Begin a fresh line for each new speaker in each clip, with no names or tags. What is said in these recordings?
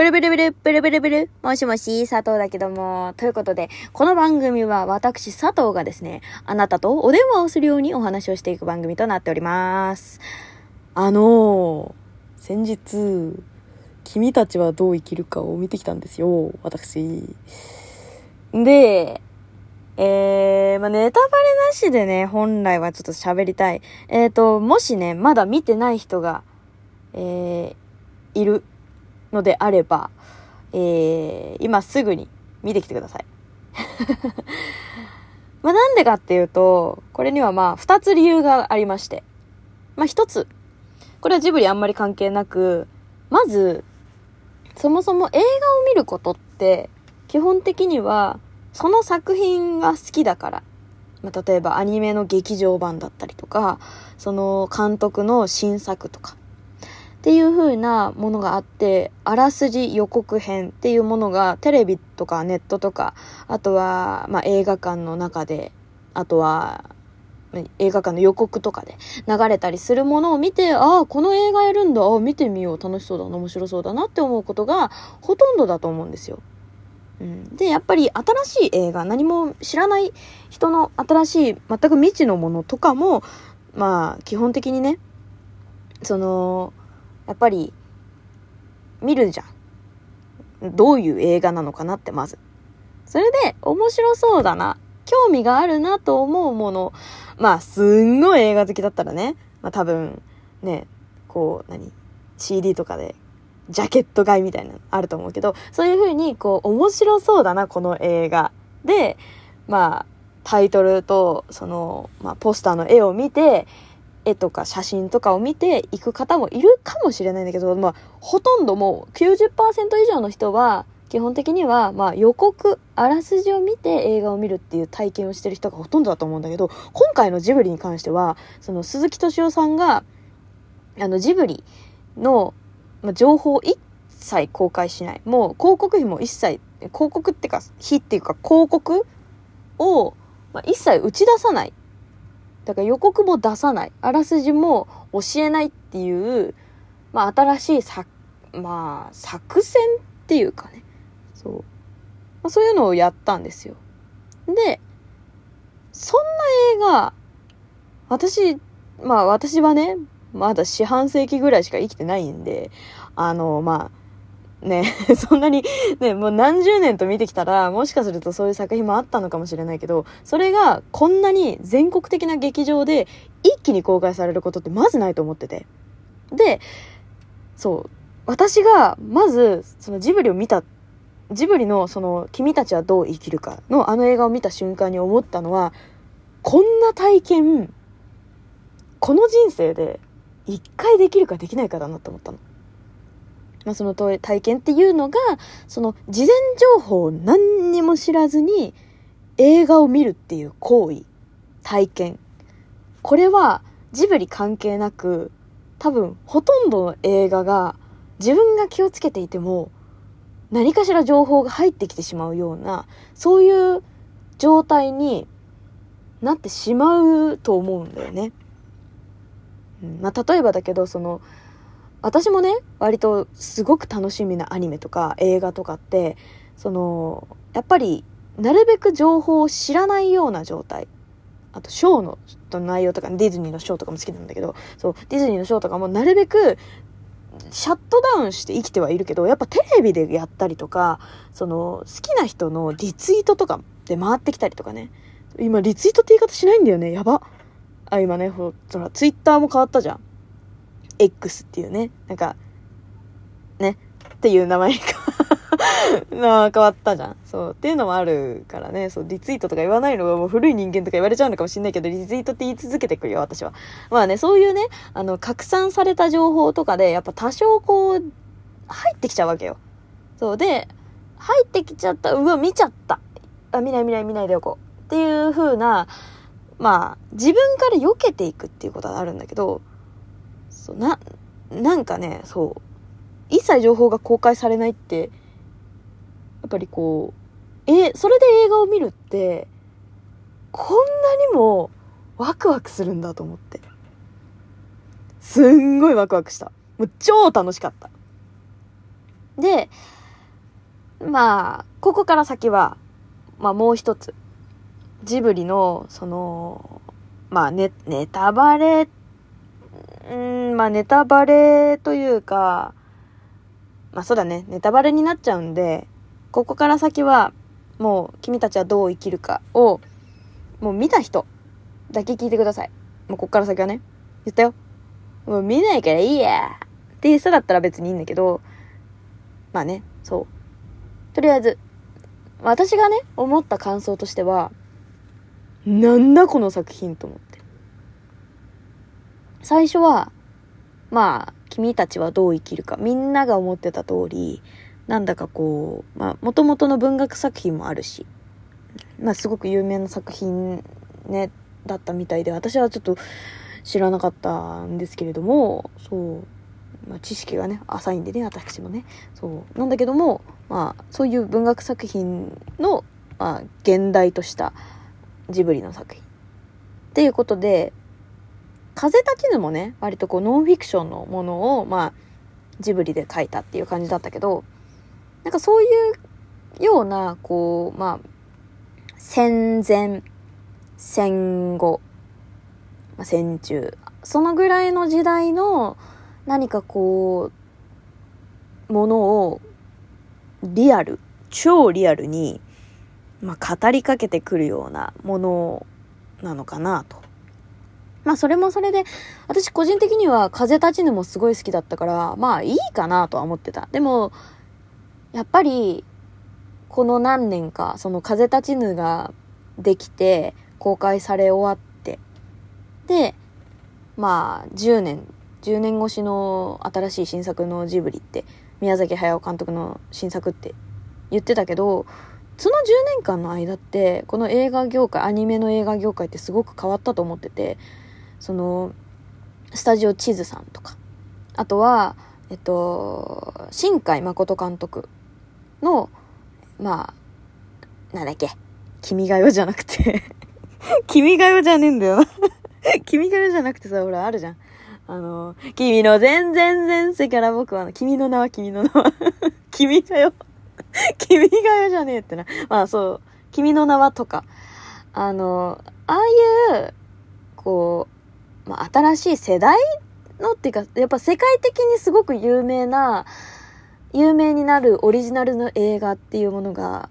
ブルブルブル、ブルブルブル。もしもし、佐藤だけども。ということで、この番組は私、佐藤がですね、あなたとお電話をするようにお話をしていく番組となっております。あのー、先日、君たちはどう生きるかを見てきたんですよ、私。で、えー、まあ、ネタバレなしでね、本来はちょっと喋りたい。えっ、ー、と、もしね、まだ見てない人が、えー、いるのであれば、えー、今すぐに見てきてください。まあなんでかっていうと、これにはまあ二つ理由がありまして。まあ一つ、これはジブリあんまり関係なく、まず、そもそも映画を見ることって、基本的には、その作品が好きだから。まあ、例えばアニメの劇場版だったりとか、その監督の新作とか、っていう風なものがあって、あらすじ予告編っていうものがテレビとかネットとか、あとは、まあ、映画館の中で、あとは、映画館の予告とかで流れたりするものを見て、ああ、この映画やるんだ、ああ、見てみよう、楽しそうだな、面白そうだなって思うことがほとんどだと思うんですよ。うん、で、やっぱり新しい映画、何も知らない人の新しい、全く未知のものとかも、まあ、基本的にね、その、やっぱり見るじゃん。どういう映画なのかなってまず。それで面白そうだな、興味があるなと思うもの、まあすんごい映画好きだったらね、まあ多分ね、こう何？CD とかでジャケット買いみたいなのあると思うけど、そういう風にこう面白そうだな、この映画。で、まあタイトルとその、まあ、ポスターの絵を見て、絵とか写真とかを見ていく方もいるかもしれないんだけど、まあ、ほとんどもう90%以上の人は、基本的には、まあ、予告、あらすじを見て映画を見るっていう体験をしてる人がほとんどだと思うんだけど、今回のジブリに関しては、その鈴木敏夫さんが、あの、ジブリの、まあ、情報を一切公開しない。もう広告費も一切、広告っていうか、費っていうか広告を、まあ、一切打ち出さないだから予告も出さない。あらすじも教えないっていう、まあ新しい作、まあ作戦っていうかね。そう。まあ、そういうのをやったんですよ。で、そんな映画、私、まあ私はね、まだ四半世紀ぐらいしか生きてないんで、あの、まあ、ね、そんなに、ね、もう何十年と見てきたら、もしかするとそういう作品もあったのかもしれないけど、それがこんなに全国的な劇場で一気に公開されることってまずないと思ってて。で、そう、私がまずそのジブリを見た、ジブリのその君たちはどう生きるかのあの映画を見た瞬間に思ったのは、こんな体験、この人生で一回できるかできないかだなって思ったの。まあ、その体験っていうのが、その事前情報を何にも知らずに映画を見るっていう行為、体験。これはジブリ関係なく、多分ほとんどの映画が自分が気をつけていても何かしら情報が入ってきてしまうような、そういう状態になってしまうと思うんだよね。まあ、例えばだけど、その、私もね、割とすごく楽しみなアニメとか映画とかって、その、やっぱり、なるべく情報を知らないような状態。あと、ショーの内容とか、ディズニーのショーとかも好きなんだけど、そう、ディズニーのショーとかもなるべく、シャットダウンして生きてはいるけど、やっぱテレビでやったりとか、その、好きな人のリツイートとかで回ってきたりとかね。今、リツイートって言い方しないんだよね。やば。あ、今ね、ほら、ツイッターも変わったじゃん。X っていうね、なんか、ね、っていう名前が 変わったじゃん。そう。っていうのもあるからね、そう、リツイートとか言わないのがもう古い人間とか言われちゃうのかもしんないけど、リツイートって言い続けてくるよ、私は。まあね、そういうね、あの、拡散された情報とかで、やっぱ多少こう、入ってきちゃうわけよ。そう。で、入ってきちゃった、うわ、見ちゃった。あ、見ない見ない見ないでおこう。っていう風な、まあ、自分から避けていくっていうことはあるんだけど、そう、な、なんかね、そう、一切情報が公開されないって、やっぱりこう、え、それで映画を見るって、こんなにもワクワクするんだと思って。すんごいワクワクした。もう超楽しかった。で、まあ、ここから先は、まあもう一つ、ジブリの、その、まあネ、ネタバレっ、うん、まあネタバレというか、まあそうだね、ネタバレになっちゃうんで、ここから先は、もう君たちはどう生きるかを、もう見た人だけ聞いてください。もうこっから先はね。言ったよ。もう見ないからいいやっていう人だったら別にいいんだけど、まあね、そう。とりあえず、私がね、思った感想としては、なんだこの作品と思って。最初は、まあ、君たちはどう生きるか。みんなが思ってた通り、なんだかこう、まあ、元々の文学作品もあるし、まあ、すごく有名な作品ね、だったみたいで、私はちょっと知らなかったんですけれども、そう、まあ、知識がね、浅いんでね、私もね。そう。なんだけども、まあ、そういう文学作品の、まあ、現代としたジブリの作品。っていうことで、風立ちぬもね、割とこう、ノンフィクションのものを、まあ、ジブリで書いたっていう感じだったけど、なんかそういうような、こう、まあ、戦前、戦後、まあ、戦中、そのぐらいの時代の何かこう、ものをリアル、超リアルに、まあ、語りかけてくるようなものなのかなと。まあそれもそれで、私個人的には風立ちぬもすごい好きだったから、まあいいかなとは思ってた。でも、やっぱり、この何年か、その風立ちぬができて、公開され終わって、で、まあ、10年、10年越しの新しい新作のジブリって、宮崎駿監督の新作って言ってたけど、その10年間の間って、この映画業界、アニメの映画業界ってすごく変わったと思ってて、その、スタジオ地図さんとか、あとは、えっと、新海誠監督の、まあ、なんだっけ、君が代じゃなくて。君が代じゃねえんだよな。君が代じゃなくてさ、ほら、あるじゃん。あの、君の全然前世から僕は、君の名は君の名は。君が代。君が代じゃねえってな。まあそう、君の名はとか。あの、ああいう、こう、まあ新しい世代のっていうか、やっぱ世界的にすごく有名な、有名になるオリジナルの映画っていうものが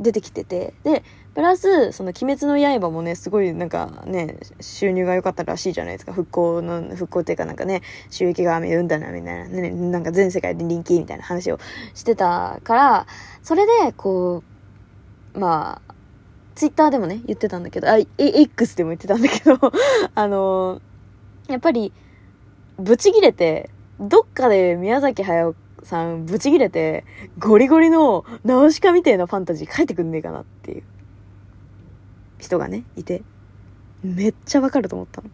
出てきてて、で、プラス、その、鬼滅の刃もね、すごいなんかね、収入が良かったらしいじゃないですか。復興の、復興っていうかなんかね、収益が生んだな、みたいな、ね、なんか全世界で人気みたいな話をしてたから、それで、こう、まあ、ツイッターでもね、言ってたんだけど、あ、X でも言ってたんだけど、あのやっぱり、ブチギレて、どっかで宮崎駿さんブチギレて、ゴリゴリのナウシカみたいなファンタジー書いてくんねえかなっていう人がね、いて、めっちゃわかると思ったの。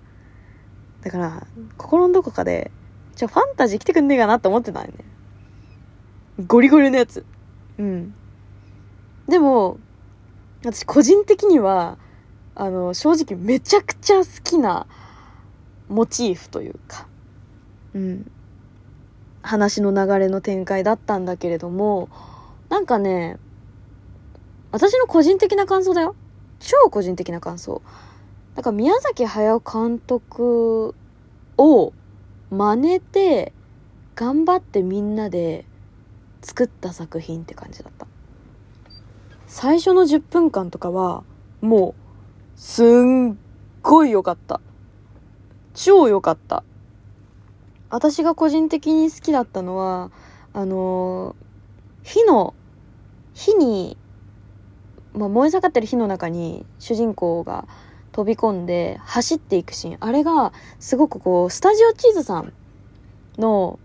だから、心のどこかで、じゃファンタジー来てくんねえかなって思ってたんよね。ゴリゴリのやつ。うん。でも、私個人的には、あの、正直めちゃくちゃ好きなモチーフというか、うん。話の流れの展開だったんだけれども、なんかね、私の個人的な感想だよ。超個人的な感想。なんか宮崎駿監督を真似て、頑張ってみんなで作った作品って感じだった。最初の10分間とかは、もう、すんごい良かった。超良かった。私が個人的に好きだったのは、あの火の、火に、まあ、燃え盛ってる火の中に主人公が飛び込んで走っていくシーン。あれが、すごくこう、スタジオチーズさんの、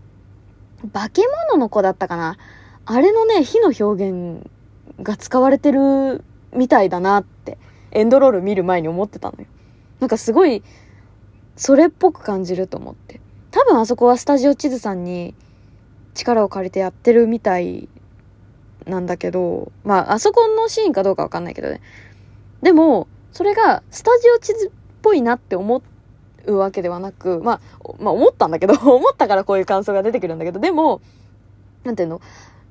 化け物の子だったかなあれのね、火の表現が使われてるみたいだなって、エンドロール見る前に思ってたのよ。なんかすごい、それっぽく感じると思って。多分あそこはスタジオ地図さんに力を借りてやってるみたいなんだけど、まあ、あそこのシーンかどうかわかんないけどね。でも、それがスタジオ地図っぽいなって思うわけではなく、まあ、まあ思ったんだけど、思ったからこういう感想が出てくるんだけど、でも、なんていうの？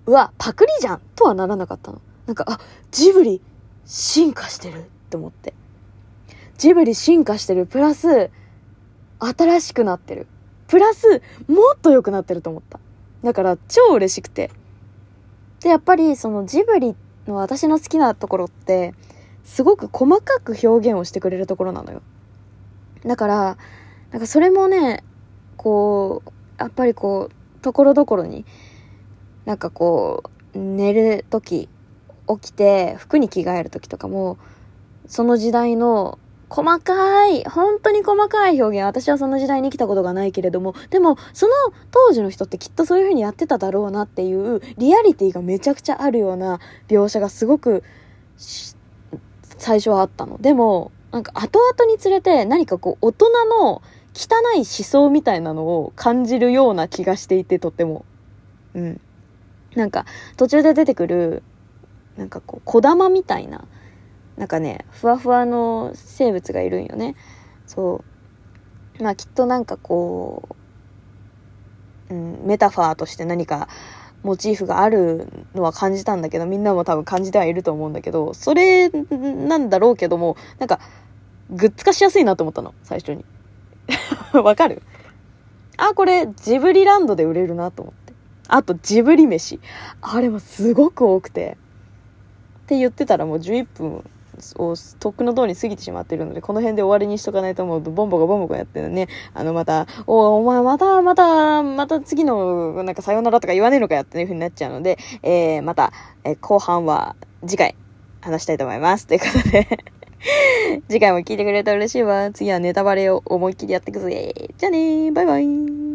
うわ、パクリじゃんとはならなかったの。なんか、あ、ジブリ進化してるって思って。ジブリ進化してる。プラス、新しくなってる。プラス、もっと良くなってると思った。だから、超嬉しくて。で、やっぱり、そのジブリの私の好きなところって、すごく細かく表現をしてくれるところなのよ。だから、なんかそれもね、こう、やっぱりこう、ところどころに、なんかこう、寝る時、起きて服に着替える時とかも、その時代の細かい、本当に細かい表現、私はその時代に生きたことがないけれども、でも、その当時の人ってきっとそういう風にやってただろうなっていう、リアリティがめちゃくちゃあるような描写がすごく、最初はあったの。でも、なんか後々につれて何かこう、大人の汚い思想みたいなのを感じるような気がしていて、とっても。うん。なんか、途中で出てくる、なんかこう、小玉みたいな、なんかね、ふわふわの生物がいるんよね。そう。まあきっとなんかこう、うん、メタファーとして何かモチーフがあるのは感じたんだけど、みんなも多分感じてはいると思うんだけど、それなんだろうけども、なんか、グッズ化しやすいなと思ったの、最初に。わかる？あ、これ、ジブリランドで売れるなと思って。あと、ジブリ飯。あれもすごく多くて。って言ってたらもう11分をとっくの通り過ぎてしまってるので、この辺で終わりにしとかないと思うと、ボンボコボンボコやってるね、あの、また、お、お前また、また、また次の、なんかさよならとか言わねえのかやっていう風になっちゃうので、えー、また、えー、後半は次回話したいと思います。ということで次回も聞いてくれたら嬉しいわ。次はネタバレを思いっきりやってくぜ。じゃあねバイバイ。